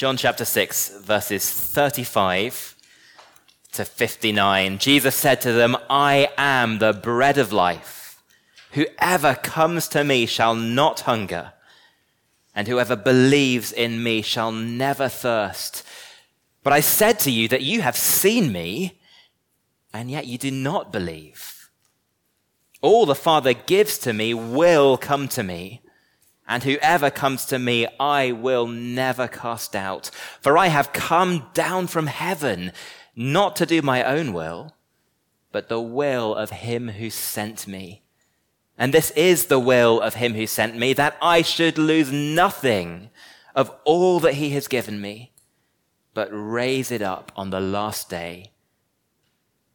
John chapter 6, verses 35 to 59. Jesus said to them, I am the bread of life. Whoever comes to me shall not hunger, and whoever believes in me shall never thirst. But I said to you that you have seen me, and yet you do not believe. All the Father gives to me will come to me and whoever comes to me, I will never cast out. For I have come down from heaven, not to do my own will, but the will of him who sent me. And this is the will of him who sent me, that I should lose nothing of all that he has given me, but raise it up on the last day.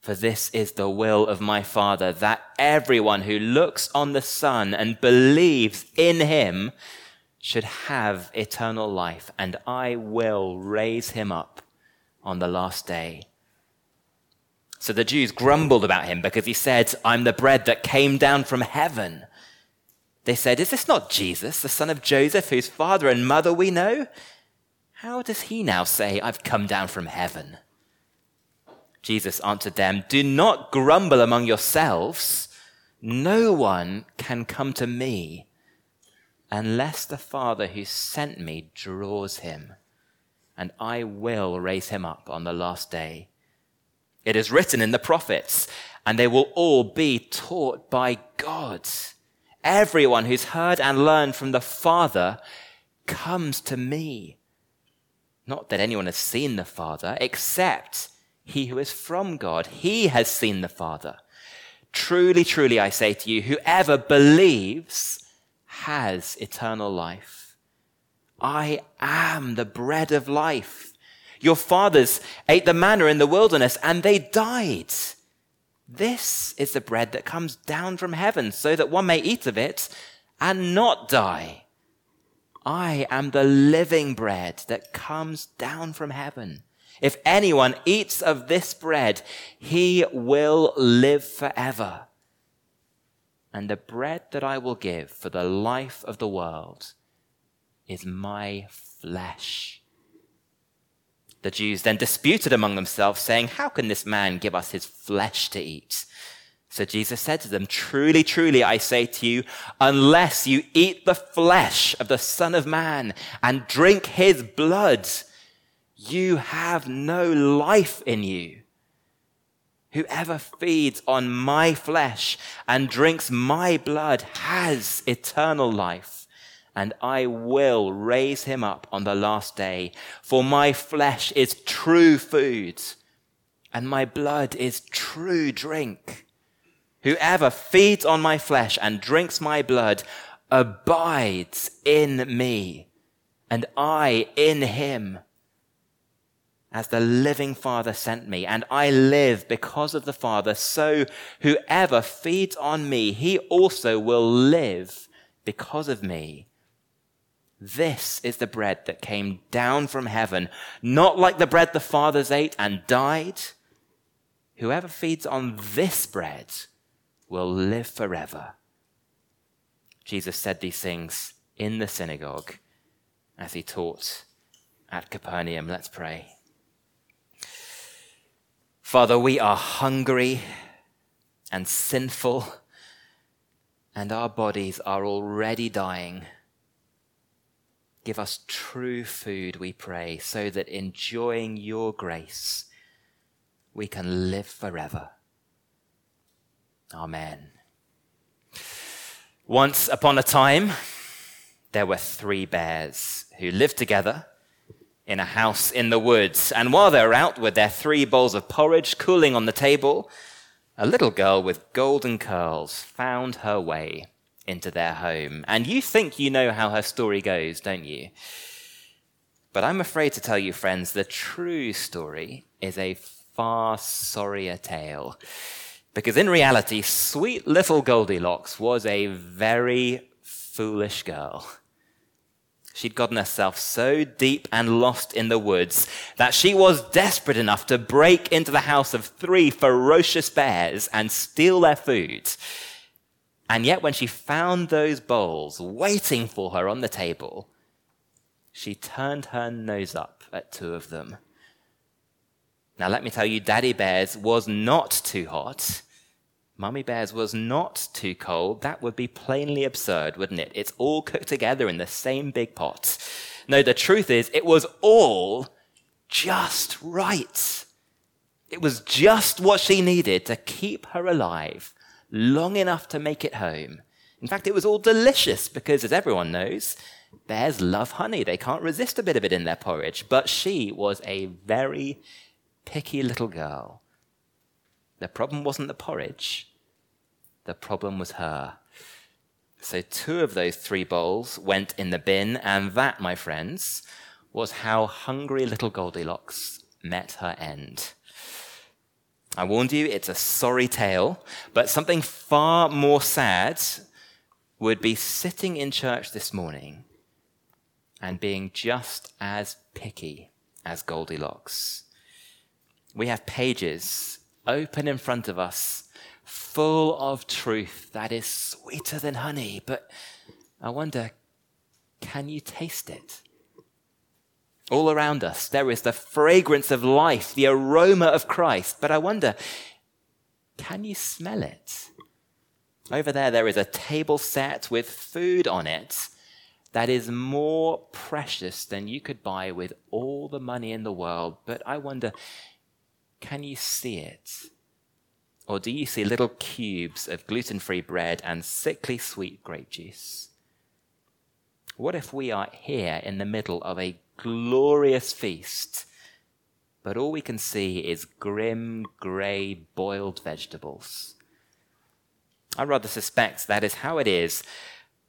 For this is the will of my Father, that everyone who looks on the Son and believes in him should have eternal life, and I will raise him up on the last day. So the Jews grumbled about him because he said, I'm the bread that came down from heaven. They said, Is this not Jesus, the son of Joseph, whose father and mother we know? How does he now say, I've come down from heaven? Jesus answered them, Do not grumble among yourselves. No one can come to me unless the Father who sent me draws him, and I will raise him up on the last day. It is written in the prophets, and they will all be taught by God. Everyone who's heard and learned from the Father comes to me. Not that anyone has seen the Father, except he who is from God. He has seen the Father. Truly, truly, I say to you, whoever believes has eternal life. I am the bread of life. Your fathers ate the manna in the wilderness and they died. This is the bread that comes down from heaven so that one may eat of it and not die. I am the living bread that comes down from heaven. If anyone eats of this bread, he will live forever. And the bread that I will give for the life of the world is my flesh. The Jews then disputed among themselves, saying, How can this man give us his flesh to eat? So Jesus said to them, Truly, truly, I say to you, unless you eat the flesh of the Son of Man and drink his blood, you have no life in you. Whoever feeds on my flesh and drinks my blood has eternal life, and I will raise him up on the last day. For my flesh is true food, and my blood is true drink. Whoever feeds on my flesh and drinks my blood abides in me, and I in him as the living Father sent me, and I live because of the Father. So whoever feeds on me, he also will live because of me. This is the bread that came down from heaven, not like the bread the fathers ate and died. Whoever feeds on this bread will live forever. Jesus said these things in the synagogue as he taught at Capernaum. Let's pray. Father, we are hungry and sinful, and our bodies are already dying. Give us true food, we pray, so that enjoying your grace, we can live forever. Amen. Once upon a time, there were three bears who lived together in a house in the woods. And while they were out with their three bowls of porridge cooling on the table, a little girl with golden curls found her way into their home. And you think you know how her story goes, don't you? But I'm afraid to tell you, friends, the true story is a far sorrier tale. Because in reality, sweet little Goldilocks was a very foolish girl. She'd gotten herself so deep and lost in the woods that she was desperate enough to break into the house of three ferocious bears and steal their food. And yet, when she found those bowls waiting for her on the table, she turned her nose up at two of them. Now, let me tell you, Daddy Bear's was not too hot. Mummy Bear's was not too cold. That would be plainly absurd, wouldn't it? It's all cooked together in the same big pot. No, the truth is, it was all just right. It was just what she needed to keep her alive long enough to make it home. In fact, it was all delicious because, as everyone knows, bears love honey. They can't resist a bit of it in their porridge. But she was a very picky little girl. The problem wasn't the porridge, the problem was her. So, two of those three bowls went in the bin, and that, my friends, was how hungry little Goldilocks met her end. I warned you, it's a sorry tale, but something far more sad would be sitting in church this morning and being just as picky as Goldilocks. We have pages open in front of us full of truth that is sweeter than honey, but I wonder, can you taste it? All around us, there is the fragrance of life, the aroma of Christ. But I wonder, can you smell it? Over there, there is a table set with food on it that is more precious than you could buy with all the money in the world. But I wonder, can you see it? Or do you see little cubes of gluten free bread and sickly sweet grape juice? What if we are here in the middle of a glorious feast, but all we can see is grim, grey, boiled vegetables. I rather suspect that is how it is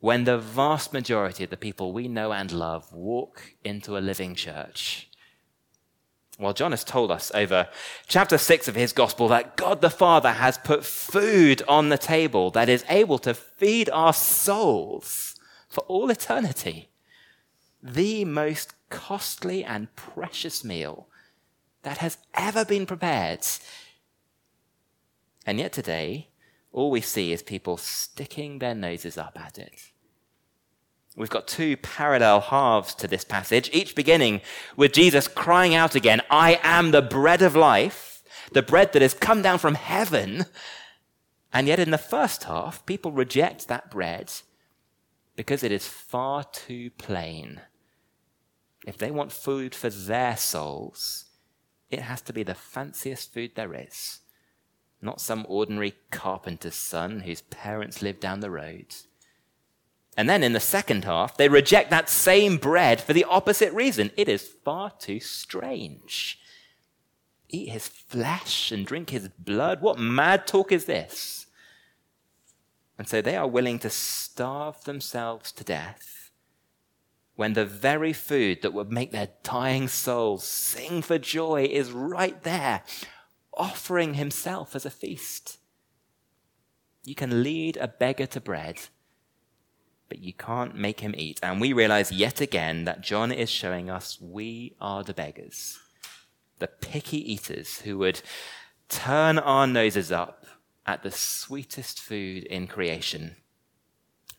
when the vast majority of the people we know and love walk into a living church. Well, John has told us over chapter 6 of his gospel that God the Father has put food on the table that is able to feed our souls for all eternity. The most costly and precious meal that has ever been prepared. And yet today, all we see is people sticking their noses up at it. We've got two parallel halves to this passage, each beginning with Jesus crying out again, I am the bread of life, the bread that has come down from heaven. And yet in the first half, people reject that bread because it is far too plain if they want food for their souls, it has to be the fanciest food there is, not some ordinary carpenter's son whose parents live down the road. And then in the second half, they reject that same bread for the opposite reason. It is far too strange. Eat his flesh and drink his blood. What mad talk is this? And so they are willing to starve themselves to death when the very food that would make their dying souls sing for joy is right there, offering himself as a feast. You can lead a beggar to bread, but you can't make him eat. And we realize yet again that John is showing us we are the beggars, the picky eaters who would turn our noses up at the sweetest food in creation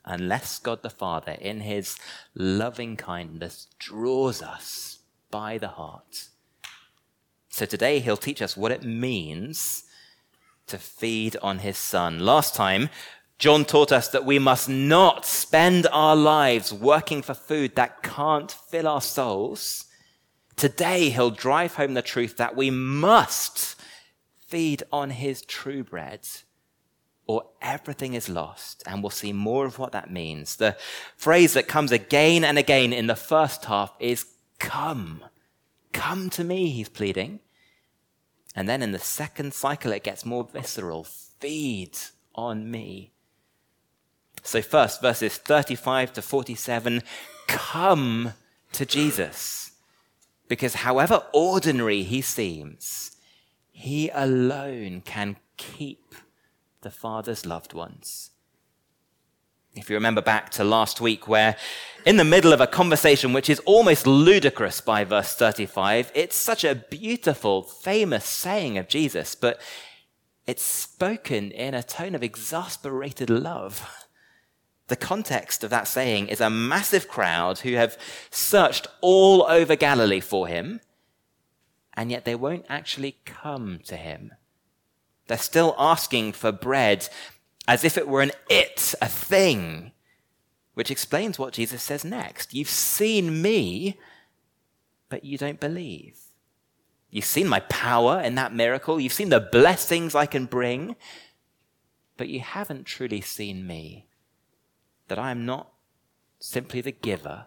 unless God the Father, in his loving kindness, draws us by the heart. So today he'll teach us what it means to feed on his son. Last time, John taught us that we must not spend our lives working for food that can't fill our souls. Today, he'll drive home the truth that we must feed on his true bread or everything is lost. And we'll see more of what that means. The phrase that comes again and again in the first half is come. Come to me, he's pleading. And then in the second cycle, it gets more visceral. Feed on me. So, first, verses 35 to 47 come to Jesus. Because however ordinary he seems, he alone can keep the Father's loved ones. If you remember back to last week, where in the middle of a conversation which is almost ludicrous by verse 35, it's such a beautiful, famous saying of Jesus, but it's spoken in a tone of exasperated love. The context of that saying is a massive crowd who have searched all over Galilee for him, and yet they won't actually come to him. They're still asking for bread as if it were an it, a thing, which explains what Jesus says next. You've seen me, but you don't believe. You've seen my power in that miracle. You've seen the blessings I can bring, but you haven't truly seen me that I am not simply the giver,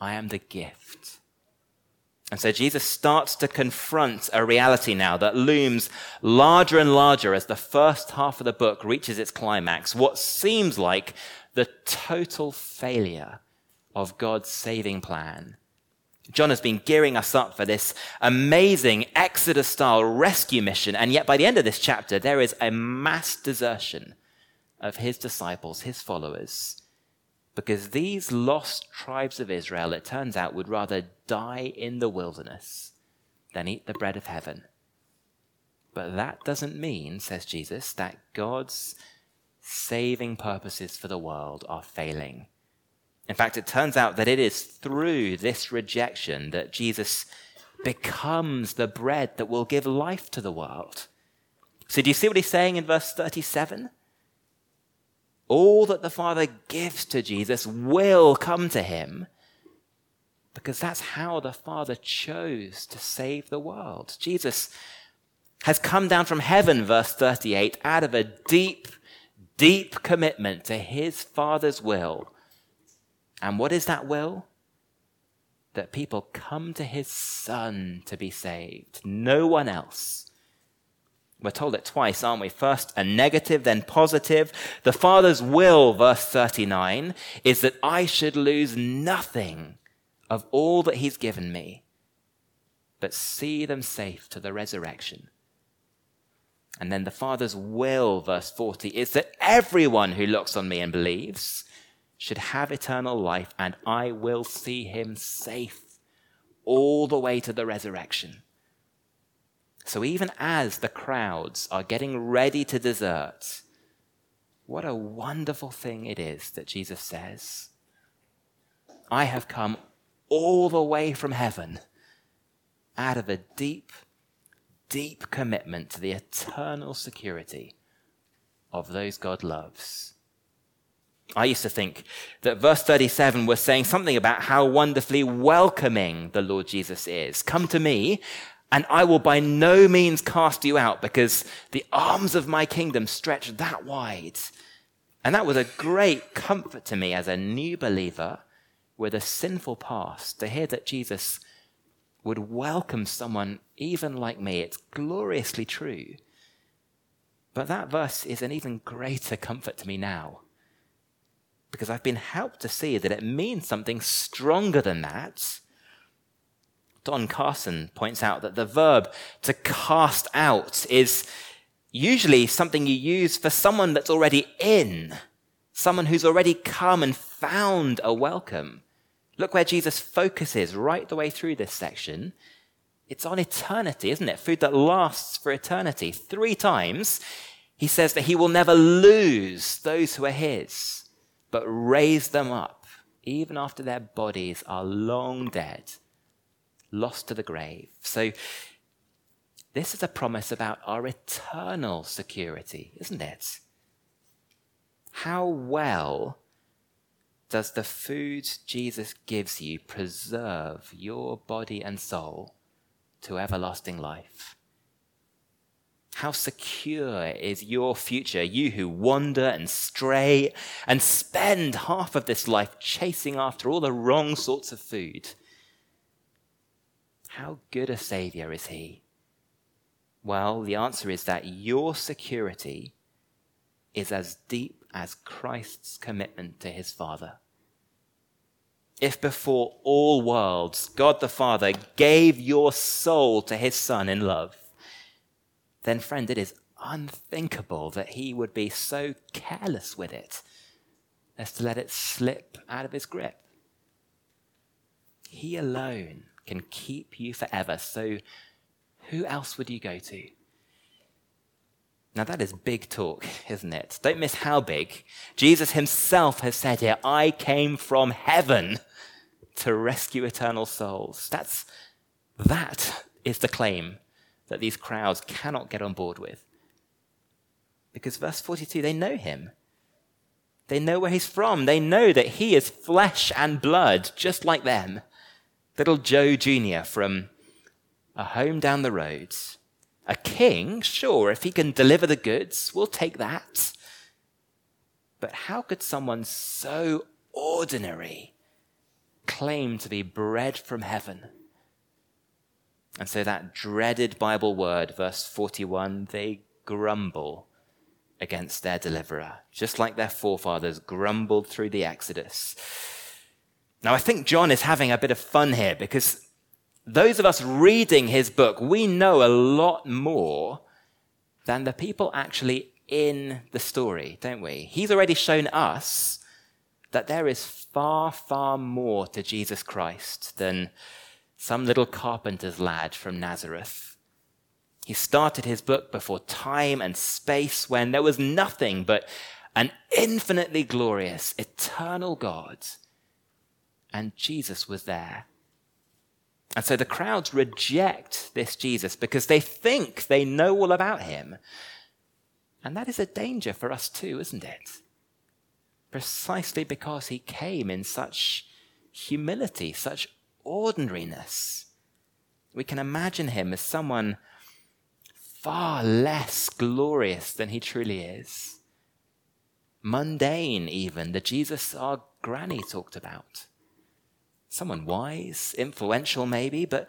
I am the gift. And so Jesus starts to confront a reality now that looms larger and larger as the first half of the book reaches its climax. What seems like the total failure of God's saving plan. John has been gearing us up for this amazing Exodus style rescue mission, and yet by the end of this chapter, there is a mass desertion of his disciples, his followers, because these lost tribes of Israel, it turns out, would rather die in the wilderness than eat the bread of heaven. But that doesn't mean, says Jesus, that God's saving purposes for the world are failing. In fact, it turns out that it is through this rejection that Jesus becomes the bread that will give life to the world. So, do you see what he's saying in verse 37? All that the Father gives to Jesus will come to him because that's how the Father chose to save the world. Jesus has come down from heaven, verse 38, out of a deep, deep commitment to his Father's will. And what is that will? That people come to his Son to be saved, no one else. We're told it twice, aren't we? First a negative, then positive. The Father's will, verse 39, is that I should lose nothing of all that He's given me, but see them safe to the resurrection. And then the Father's will, verse 40, is that everyone who looks on me and believes should have eternal life, and I will see him safe all the way to the resurrection. So even as the crowds are getting ready to desert, what a wonderful thing it is that Jesus says, I have come all the way from heaven out of a deep, deep commitment to the eternal security of those God loves. I used to think that verse 37 was saying something about how wonderfully welcoming the Lord Jesus is. Come to me and I will by no means cast you out because the arms of my kingdom stretch that wide. And that was a great comfort to me as a new believer with a sinful past to hear that Jesus would welcome someone even like me. It's gloriously true. But that verse is an even greater comfort to me now because I've been helped to see that it means something stronger than that Don Carson points out that the verb to cast out is usually something you use for someone that's already in, someone who's already come and found a welcome. Look where Jesus focuses right the way through this section. It's on eternity, isn't it? Food that lasts for eternity. Three times he says that he will never lose those who are his, but raise them up, even after their bodies are long dead lost to the grave. So, this is a promise about our eternal security, isn't it? How well does the food Jesus gives you preserve your body and soul to everlasting life? How secure is your future, you who wander and stray and spend half of this life chasing after all the wrong sorts of food? How good a Savior is He? Well, the answer is that your security is as deep as Christ's commitment to His Father. If before all worlds God the Father gave your soul to His Son in love, then, friend, it is unthinkable that He would be so careless with it as to let it slip out of His grip. He alone can keep you forever. So, who else would you go to? Now, that is big talk, isn't it? Don't miss how big. Jesus himself has said here, I came from heaven to rescue eternal souls. That's, that is the claim that these crowds cannot get on board with. Because verse 42, they know him. They know where he's from. They know that he is flesh and blood, just like them. Little Joe Jr. from a home down the road. A king, sure, if he can deliver the goods, we'll take that. But how could someone so ordinary claim to be bread from heaven? And so that dreaded Bible word, verse 41, they grumble against their deliverer, just like their forefathers grumbled through the Exodus. Now, I think John is having a bit of fun here because those of us reading his book, we know a lot more than the people actually in the story, don't we? He's already shown us that there is far, far more to Jesus Christ than some little carpenter's lad from Nazareth. He started his book before time and space when there was nothing but an infinitely glorious, eternal God. And Jesus was there. And so the crowds reject this Jesus because they think they know all about him. And that is a danger for us too, isn't it? Precisely because he came in such humility, such ordinariness. We can imagine him as someone far less glorious than he truly is. Mundane, even, the Jesus our granny talked about. Someone wise, influential, maybe, but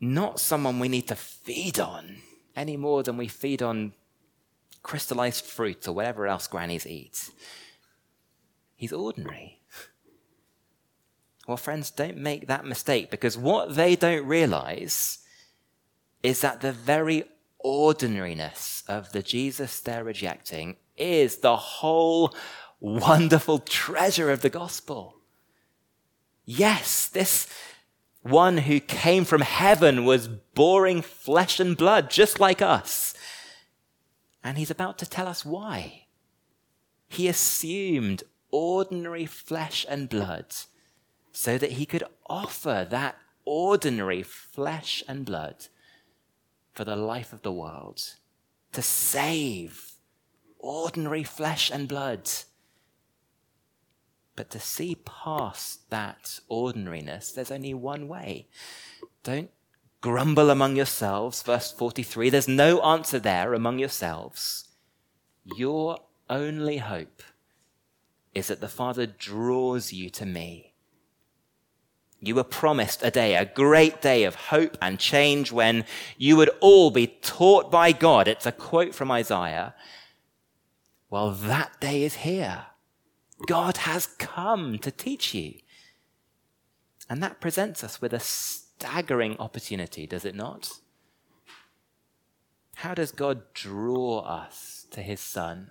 not someone we need to feed on any more than we feed on crystallized fruit or whatever else grannies eat. He's ordinary. Well, friends, don't make that mistake because what they don't realize is that the very ordinariness of the Jesus they're rejecting is the whole wonderful treasure of the gospel. Yes, this one who came from heaven was boring flesh and blood, just like us. And he's about to tell us why. He assumed ordinary flesh and blood so that he could offer that ordinary flesh and blood for the life of the world, to save ordinary flesh and blood. But to see past that ordinariness, there's only one way. Don't grumble among yourselves, verse 43. There's no answer there among yourselves. Your only hope is that the Father draws you to me you were promised a day, a great day of hope and change when you would all be taught by God. It's a quote from Isaiah. Well, that day is here. God has come to teach you. And that presents us with a staggering opportunity, does it not? How does God draw us to his Son?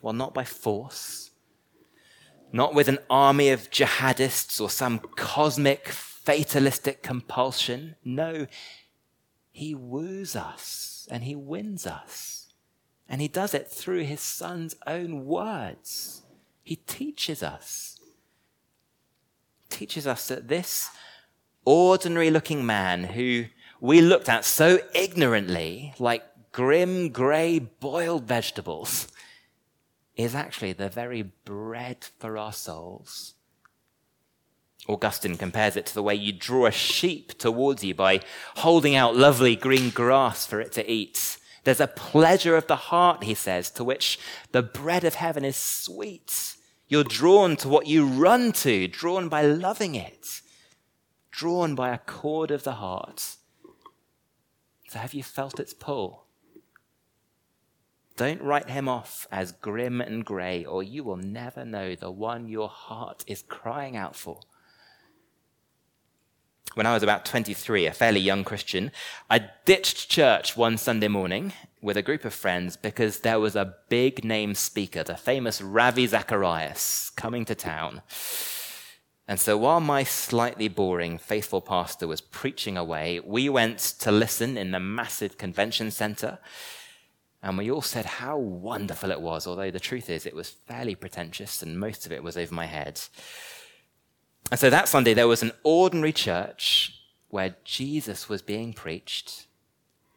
Well, not by force not with an army of jihadists or some cosmic fatalistic compulsion. No, he woos us and he wins us. And he does it through his son's own words. He teaches us. Teaches us that this ordinary looking man who we looked at so ignorantly, like grim, grey, boiled vegetables, is actually the very bread for our souls. Augustine compares it to the way you draw a sheep towards you by holding out lovely green grass for it to eat. There's a pleasure of the heart, he says, to which the bread of heaven is sweet. You're drawn to what you run to, drawn by loving it, drawn by a cord of the heart. So have you felt its pull? Don't write him off as grim and grey, or you will never know the one your heart is crying out for. When I was about 23, a fairly young Christian, I ditched church one Sunday morning with a group of friends because there was a big name speaker, the famous Ravi Zacharias, coming to town. And so while my slightly boring faithful pastor was preaching away, we went to listen in the massive convention center. And we all said how wonderful it was, although the truth is it was fairly pretentious and most of it was over my head. And so that Sunday there was an ordinary church where Jesus was being preached.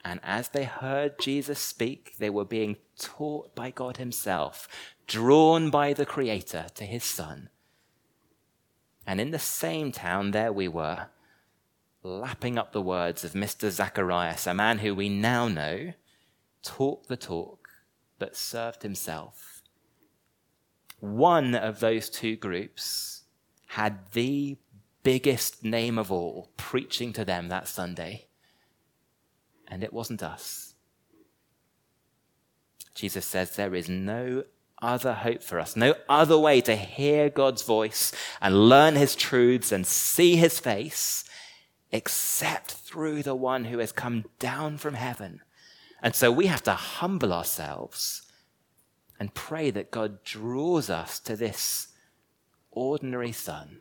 And as they heard Jesus speak, they were being taught by God Himself, drawn by the Creator to His Son. And in the same town, there we were, lapping up the words of Mr. Zacharias, a man who we now know talked the talk but served himself. One of those two groups had the biggest name of all preaching to them that Sunday, and it wasn't us. Jesus says there is no other hope for us, no other way to hear God's voice and learn his truths and see his face except through the one who has come down from heaven. And so we have to humble ourselves and pray that God draws us to this ordinary son.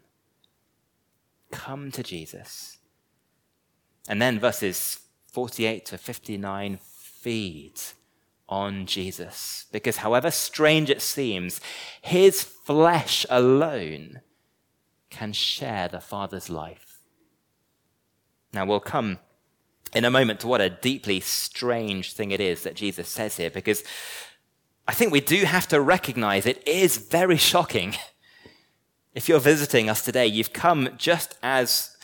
Come to Jesus. And then verses 48 to 59 feed on Jesus. Because however strange it seems, his flesh alone can share the Father's life. Now we'll come in a moment to what a deeply strange thing it is that Jesus says here, because I think we do have to recognize it is very shocking. If you're visiting us today, you've come just as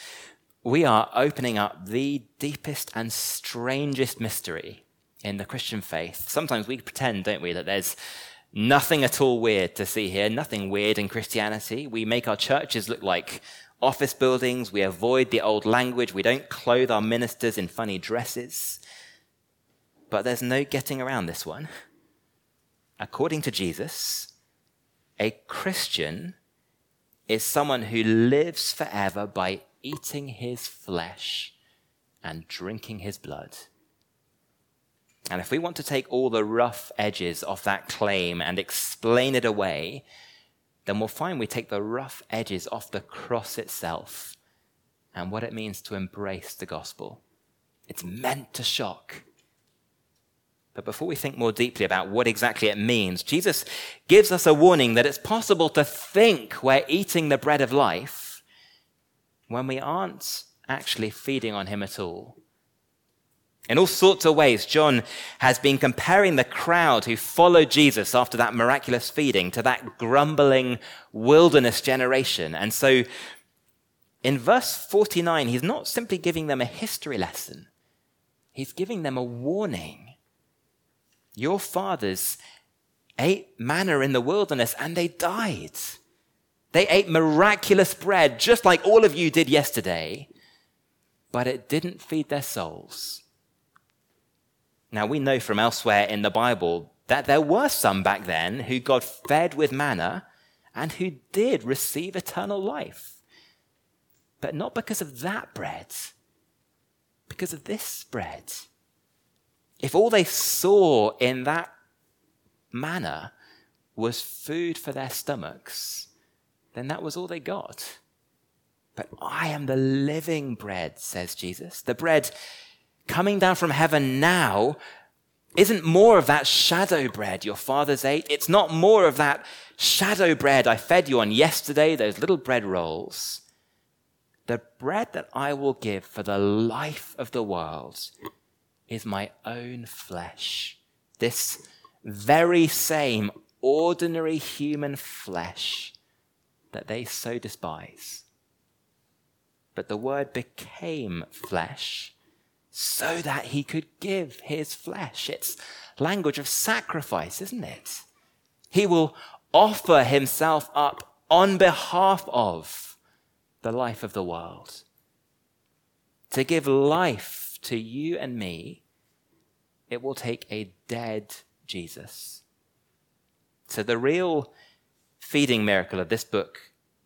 we are opening up the deepest and strangest mystery in the Christian faith. Sometimes we pretend, don't we, that there's nothing at all weird to see here, nothing weird in Christianity. We make our churches look like office buildings. We avoid the old language. We don't clothe our ministers in funny dresses. But there's no getting around this one. According to Jesus, a Christian is someone who lives forever by eating his flesh and drinking his blood. And if we want to take all the rough edges off that claim and explain it away, then we'll find we take the rough edges off the cross itself and what it means to embrace the gospel. It's meant to shock. But before we think more deeply about what exactly it means, Jesus gives us a warning that it's possible to think we're eating the bread of life when we aren't actually feeding on Him at all. In all sorts of ways, John has been comparing the crowd who followed Jesus after that miraculous feeding to that grumbling wilderness generation. And so in verse 49, he's not simply giving them a history lesson, he's giving them a warning. Your fathers ate manna in the wilderness and they died. They ate miraculous bread, just like all of you did yesterday, but it didn't feed their souls. Now, we know from elsewhere in the Bible that there were some back then who God fed with manna and who did receive eternal life. But not because of that bread, because of this bread. If all they saw in that manna was food for their stomachs, then that was all they got. But I am the living bread, says Jesus. The bread coming down from heaven now isn't more of that shadow bread your fathers ate. It's not more of that shadow bread I fed you on yesterday, those little bread rolls. The bread that I will give for the life of the world is my own flesh. This very same ordinary human flesh that they so despise. But the word became flesh so that he could give his flesh. It's language of sacrifice, isn't it? He will offer himself up on behalf of the life of the world. To give life to you and me, it will take a dead Jesus. So the real feeding miracle of this book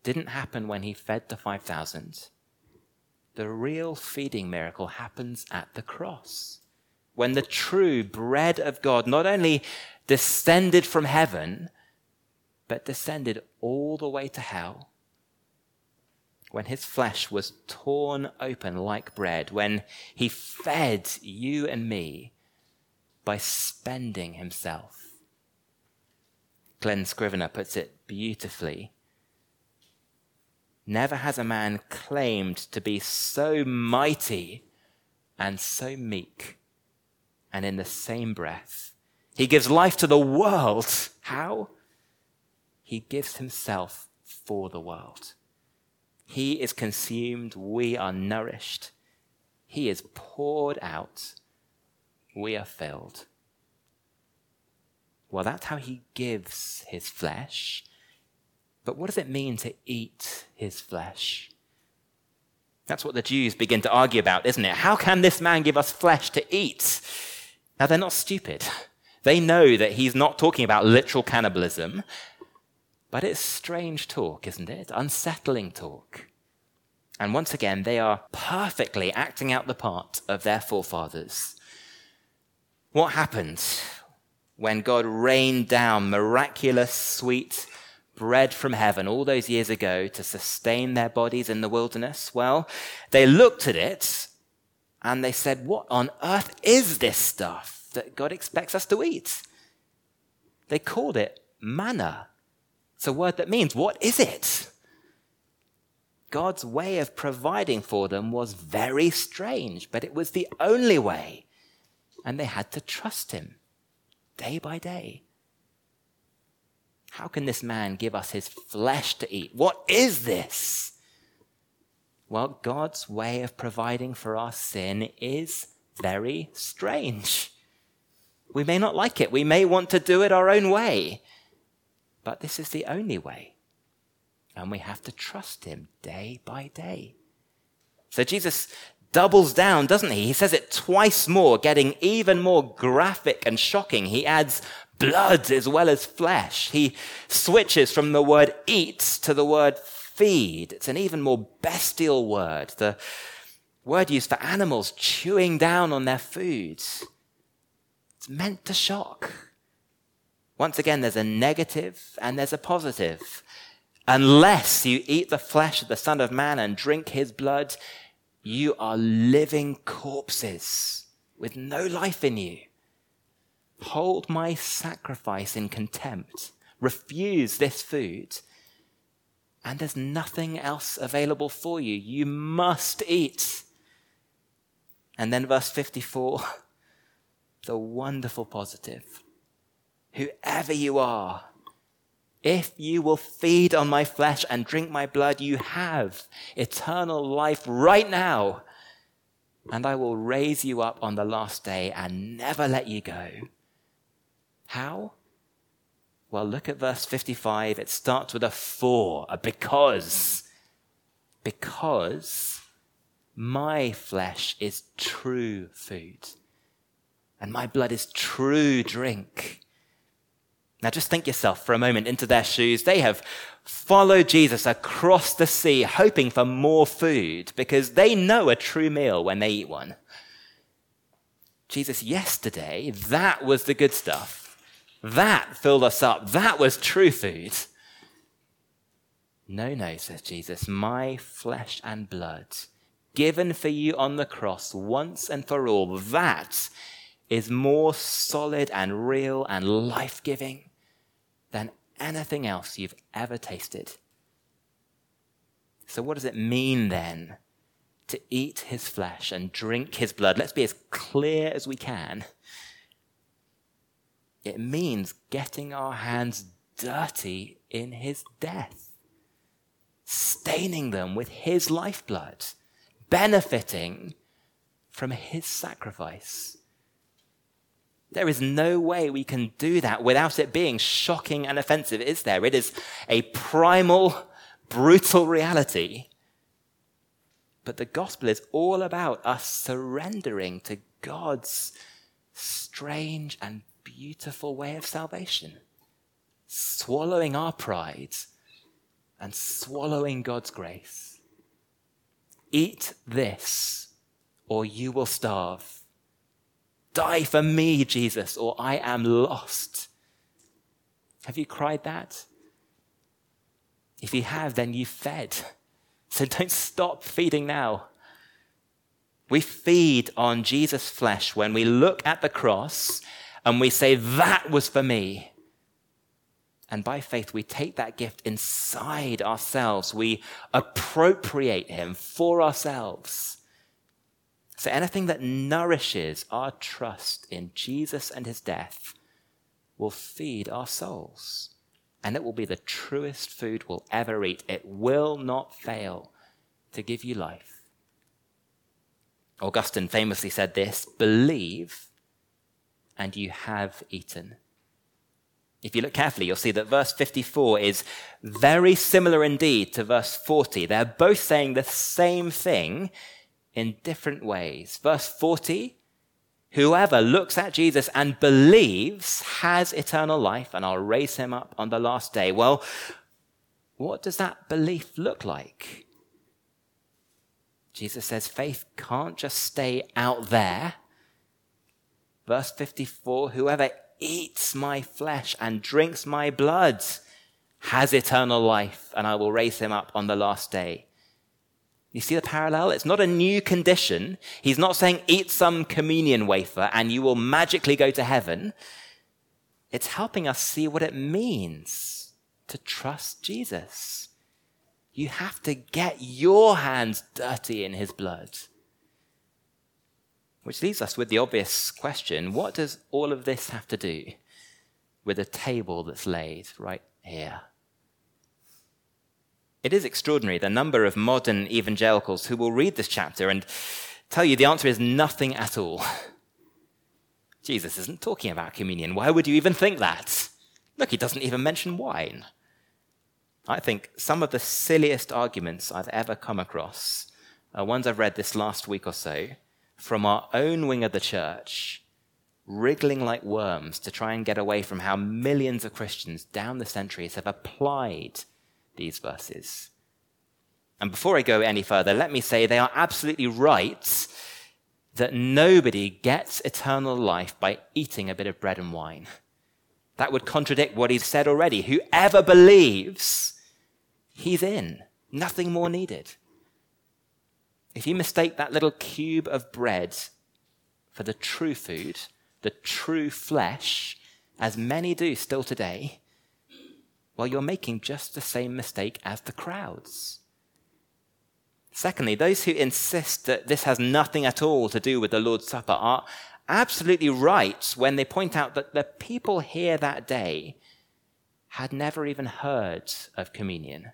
didn't happen when he fed the 5,000 the real feeding miracle happens at the cross. When the true bread of God not only descended from heaven, but descended all the way to hell when his flesh was torn open like bread, when he fed you and me by spending himself. Glen Scrivener puts it beautifully. Never has a man claimed to be so mighty and so meek, and in the same breath, he gives life to the world. How? He gives himself for the world. He is consumed, we are nourished. He is poured out, we are filled. Well, that's how he gives his flesh. But what does it mean to eat his flesh? That's what the Jews begin to argue about, isn't it? How can this man give us flesh to eat? Now, they're not stupid. They know that he's not talking about literal cannibalism, but it's strange talk, isn't it? Unsettling talk. And once again, they are perfectly acting out the part of their forefathers. What happened when God rained down miraculous, sweet bread from heaven all those years ago to sustain their bodies in the wilderness? Well, they looked at it and they said, What on earth is this stuff that God expects us to eat? They called it manna. It's a word that means, What is it? God's way of providing for them was very strange, but it was the only way. And they had to trust Him day by day. How can this man give us his flesh to eat? What is this? Well, God's way of providing for our sin is very strange. We may not like it. We may want to do it our own way. But this is the only way. And we have to trust him day by day. So Jesus doubles down, doesn't he? He says it twice more, getting even more graphic and shocking. He adds blood as well as flesh. He switches from the word eat to the word feed. It's an even more bestial word. The word used for animals chewing down on their food. It's meant to shock. Once again, there's a negative and there's a positive. Unless you eat the flesh of the Son of Man and drink his blood, you are living corpses with no life in you. Hold my sacrifice in contempt. Refuse this food. And there's nothing else available for you. You must eat. And then verse 54, the wonderful positive. Whoever you are, if you will feed on my flesh and drink my blood, you have eternal life right now. And I will raise you up on the last day and never let you go. How? Well, look at verse 55. It starts with a for, a because. Because my flesh is true food and my blood is true drink. Now, just think yourself for a moment into their shoes. They have followed Jesus across the sea, hoping for more food because they know a true meal when they eat one. Jesus, yesterday, that was the good stuff. That filled us up. That was true food. No, no, says Jesus, my flesh and blood, given for you on the cross once and for all, that is more solid and real and life giving than anything else you've ever tasted. So, what does it mean then to eat his flesh and drink his blood? Let's be as clear as we can. It means getting our hands dirty in his death, staining them with his lifeblood, benefiting from his sacrifice. There is no way we can do that without it being shocking and offensive, is there? It is a primal, brutal reality. But the gospel is all about us surrendering to God's strange and beautiful way of salvation, swallowing our pride and swallowing God's grace. Eat this, or you will starve. Die for me, Jesus, or I am lost. Have you cried that? If you have, then you fed. So don't stop feeding now. We feed on Jesus' flesh when we look at the cross and we say, That was for me. And by faith, we take that gift inside ourselves. We appropriate Him for ourselves. So anything that nourishes our trust in Jesus and His death will feed our souls. And it will be the truest food we'll ever eat. It will not fail to give you life. Augustine famously said this believe, and you have eaten. If you look carefully, you'll see that verse 54 is very similar indeed to verse 40. They're both saying the same thing in different ways. Verse 40 Whoever looks at Jesus and believes has eternal life, and I'll raise him up on the last day. Well, what does that belief look like? Jesus says faith can't just stay out there. Verse 54 Whoever eats my flesh and drinks my blood has eternal life, and I will raise him up on the last day. You see the parallel? It's not a new condition. He's not saying eat some communion wafer and you will magically go to heaven. It's helping us see what it means to trust Jesus. You have to get your hands dirty in his blood. Which leaves us with the obvious question what does all of this have to do with a table that's laid right here? It is extraordinary the number of modern evangelicals who will read this chapter and tell you the answer is nothing at all. Jesus isn't talking about communion. Why would you even think that? Look, he doesn't even mention wine. I think some of the silliest arguments I've ever come across are ones I've read this last week or so from our own wing of the church, wriggling like worms to try and get away from how millions of Christians down the centuries have applied these verses. And before I go any further, let me say they are absolutely right that nobody gets eternal life by eating a bit of bread and wine. That would contradict what he's said already. Whoever believes, he's in. Nothing more needed. If you mistake that little cube of bread for the true food, the true flesh, as many do still today, well, you're making just the same mistake as the crowds. Secondly, those who insist that this has nothing at all to do with the Lord's Supper are absolutely right when they point out that the people here that day had never even heard of communion.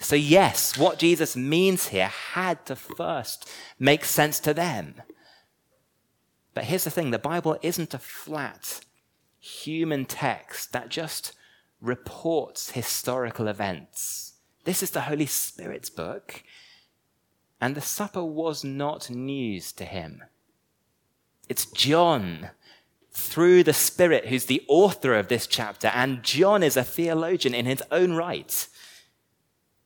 So, yes, what Jesus means here had to first make sense to them. But here's the thing the Bible isn't a flat human text that just reports historical events. This is the Holy Spirit's book, and the supper was not news to him. It's John, through the Spirit, who's the author of this chapter, and John is a theologian in his own right.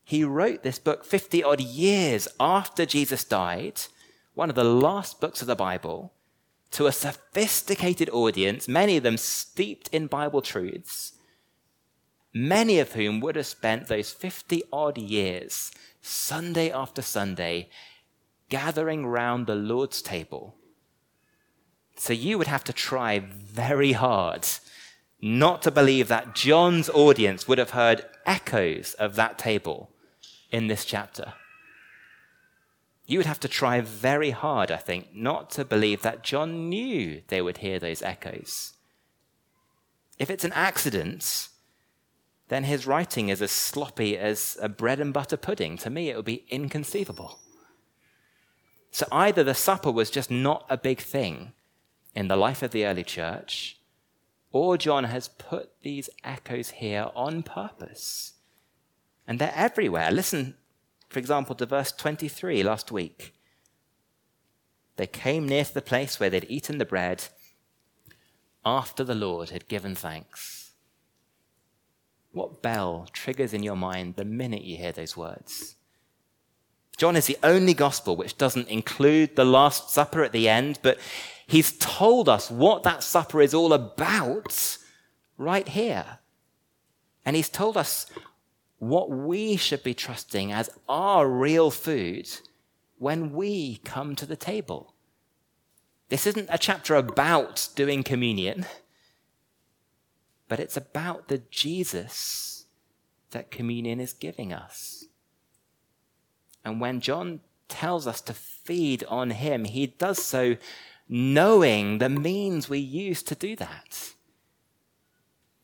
He wrote this book 50 odd years after Jesus died, one of the last books of the Bible, to a sophisticated audience, many of them steeped in Bible truths many of whom would have spent those 50 odd years, Sunday after Sunday, gathering round the Lord's table. So you would have to try very hard not to believe that John's audience would have heard echoes of that table in this chapter. You would have to try very hard, I think, not to believe that John knew they would hear those echoes. If it's an accident, then his writing is as sloppy as a bread and butter pudding. To me, it would be inconceivable. So either the supper was just not a big thing in the life of the early church, or John has put these echoes here on purpose. And they're everywhere. Listen, for example, to verse 23 last week. They came near to the place where they'd eaten the bread after the Lord had given thanks. What bell triggers in your mind the minute you hear those words? John is the only gospel which doesn't include the Last Supper at the end, but he's told us what that supper is all about right here. And he's told us what we should be trusting as our real food when we come to the table. This isn't a chapter about doing communion, but it's about the Jesus that communion is giving us. And when John tells us to feed on him, he does so knowing the means we use to do that.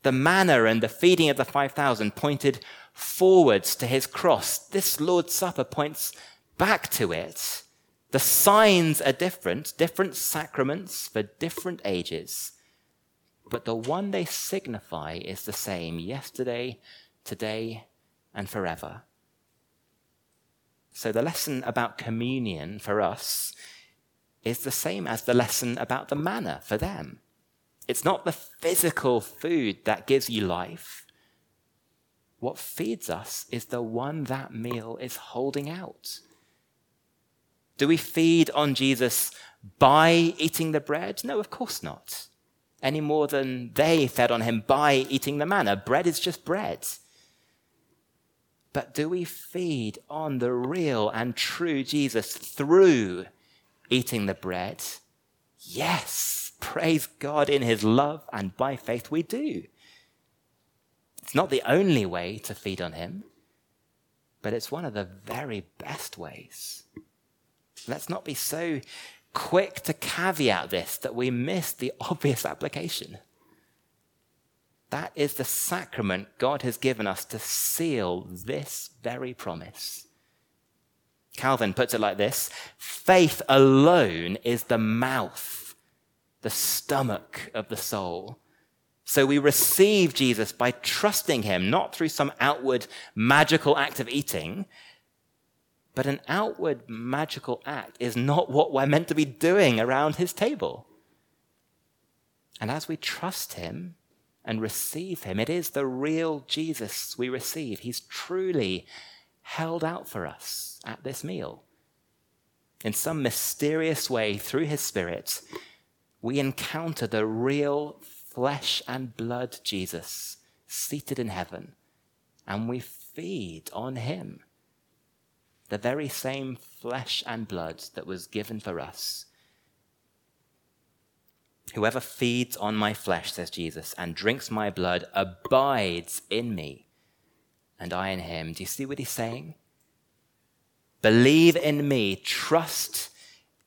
The manna and the feeding of the 5,000 pointed forwards to his cross. This Lord's Supper points back to it. The signs are different, different sacraments for different ages, but the one they signify is the same yesterday, today, and forever. So the lesson about communion for us is the same as the lesson about the manna for them. It's not the physical food that gives you life. What feeds us is the one that meal is holding out. Do we feed on Jesus by eating the bread? No, of course not. Any more than they fed on him by eating the manna. Bread is just bread. But do we feed on the real and true Jesus through eating the bread? Yes, praise God in his love, and by faith we do. It's not the only way to feed on him, but it's one of the very best ways. Let's not be so quick to caveat this that we miss the obvious application. That is the sacrament God has given us to seal this very promise. Calvin puts it like this faith alone is the mouth, the stomach of the soul. So we receive Jesus by trusting him, not through some outward magical act of eating, but an outward magical act is not what we're meant to be doing around his table. And as we trust him, and receive him. It is the real Jesus we receive. He's truly held out for us at this meal. In some mysterious way, through his Spirit, we encounter the real flesh and blood Jesus seated in heaven, and we feed on him. The very same flesh and blood that was given for us Whoever feeds on my flesh, says Jesus, and drinks my blood abides in me, and I in him. Do you see what he's saying? Believe in me, trust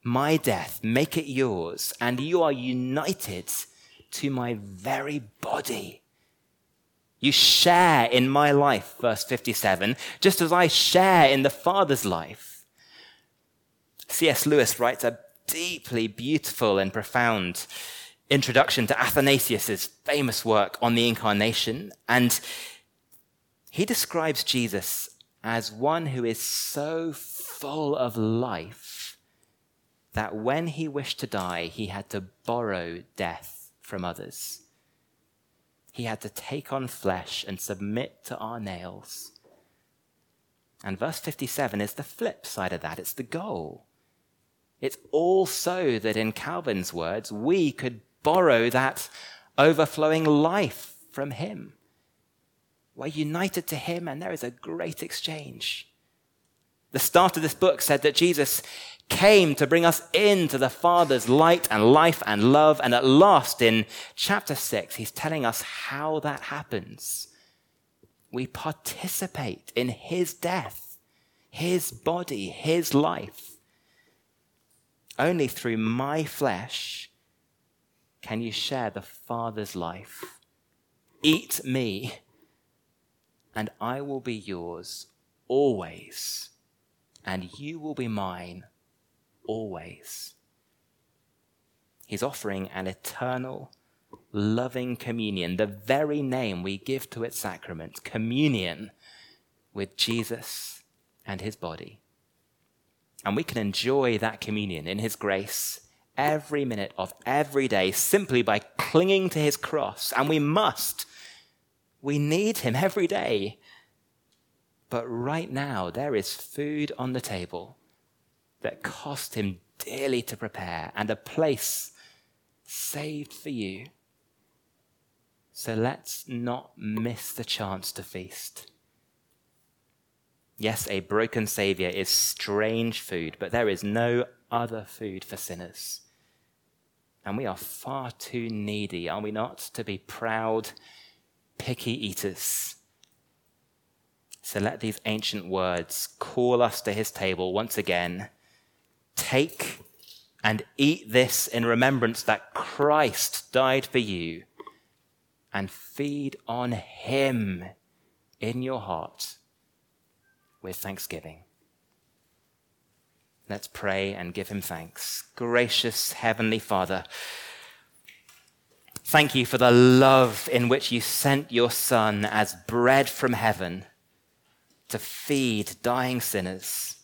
my death, make it yours, and you are united to my very body. You share in my life, verse 57, just as I share in the Father's life. C.S. Lewis writes a deeply beautiful and profound introduction to Athanasius' famous work on the incarnation. And he describes Jesus as one who is so full of life that when he wished to die, he had to borrow death from others. He had to take on flesh and submit to our nails. And verse 57 is the flip side of that. It's the goal. It's all so that, in Calvin's words, we could borrow that overflowing life from Him. We're united to Him, and there is a great exchange. The start of this book said that Jesus came to bring us into the Father's light and life and love. And at last, in chapter 6, he's telling us how that happens. We participate in his death, his body, his life. Only through my flesh can you share the Father's life? Eat me, and I will be yours always, and you will be mine always. He's offering an eternal, loving communion, the very name we give to its sacrament, communion with Jesus and his body. And we can enjoy that communion in his grace every minute of every day simply by clinging to his cross. And we must. We need him every day. But right now, there is food on the table that cost him dearly to prepare and a place saved for you. So let's not miss the chance to feast. Yes, a broken Savior is strange food, but there is no other food for sinners. And we are far too needy, are we not, to be proud, picky eaters. So let these ancient words call us to his table once again. Take and eat this in remembrance that Christ died for you, and feed on him in your heart with thanksgiving. Let's pray and give him thanks. Gracious Heavenly Father, thank you for the love in which you sent your Son as bread from heaven to feed dying sinners.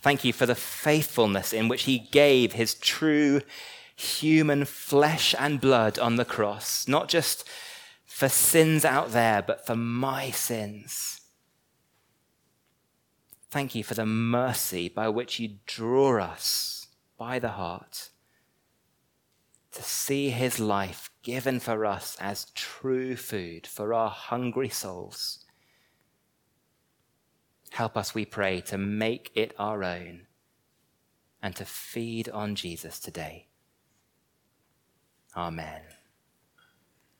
Thank you for the faithfulness in which he gave his true human flesh and blood on the cross, not just for sins out there, but for my sins. Thank you for the mercy by which you draw us by the heart to see his life given for us as true food for our hungry souls. Help us, we pray, to make it our own and to feed on Jesus today. Amen.